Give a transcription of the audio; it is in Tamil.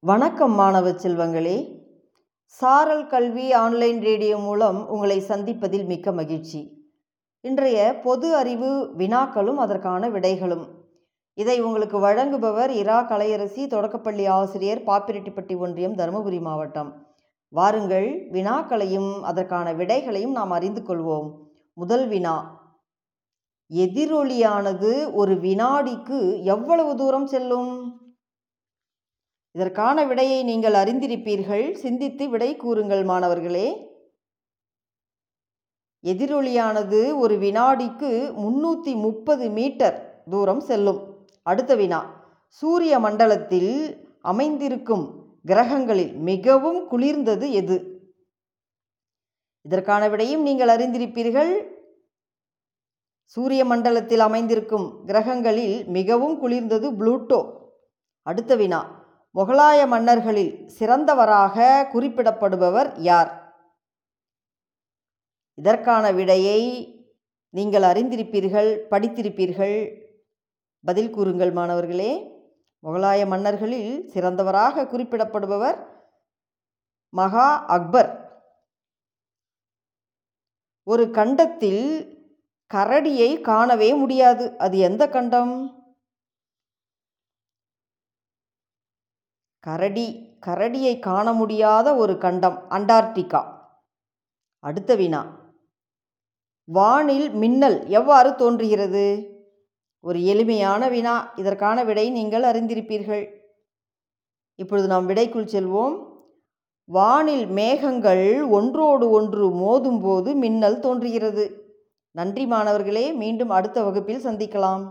வணக்கம் மாணவ செல்வங்களே. சாரல் கல்வி ஆன்லைன் ரேடியோ மூலம் உங்களை சந்திப்பதில் மிக்க மகிழ்ச்சி. இன்றைய பொது அறிவு வினாக்களும் அதற்கான விடைகளும். இதை உங்களுக்கு வழங்குபவர் இரா கலையரசி தொடக்கப்பள்ளி ஆசிரியர் பாப்பிரெட்டிப்பட்டி ஒன்றியம் தருமபுரி மாவட்டம். வாருங்கள் வினாக்களையும் அதற்கான விடைகளையும் நாம் அறிந்து கொள்வோம். முதல் வினா. எதிரொலியானது ஒரு வினாடிக்கு எவ்வளவு தூரம் செல்லும்? இதற்கான விடையை நீங்கள் அறிந்திருப்பீர்கள். சிந்தித்து விடை கூறுங்கள் மாணவர்களே. எதிரொலியானது ஒரு வினாடிக்கு முன்னூற்றி முப்பது மீட்டர் தூரம் செல்லும். அடுத்த வினா. சூரிய மண்டலத்தில் அமைந்திருக்கும் கிரகங்களில் மிகவும் குளிர்ந்தது எது? இதற்கான விடையும் நீங்கள் அறிந்திருப்பீர்கள். சூரிய மண்டலத்தில் அமைந்திருக்கும் கிரகங்களில் மிகவும் குளிர்ந்தது புளூட்டோ. அடுத்த வினா. முகலாய மன்னர்களில் சிறந்தவராக குறிப்பிடப்படுபவர் யார்? இதற்கான விடையை நீங்கள் அறிந்திருப்பீர்கள் படித்திருப்பீர்கள். பதில் கூறுங்கள் மாணவர்களே. முகலாய மன்னர்களில் சிறந்தவராக குறிப்பிடப்படுபவர் மகா அக்பர். ஒரு கண்டத்தில் கரடியை காணவே முடியாது. அது எந்த கண்டம்? கரடி கரடியை காண முடியாத ஒரு கண்டம் அண்டார்டிகா. அடுத்த வினா வானில் மின்னல் எவ்வாறு தோன்றுகிறது? ஒரு எளிமையான வினா இதற்கான விடை நீங்கள் அறிந்திருப்பீர்கள். இப்பொழுது நாம் விடைக்குள் செல்வோம். வானில் மேகங்கள் ஒன்றோடு ஒன்று மோதும்போது மின்னல் தோன்றுகிறது. நன்றி மாணவர்களே. மீண்டும் அடுத்த வகுப்பில் சந்திக்கலாம்.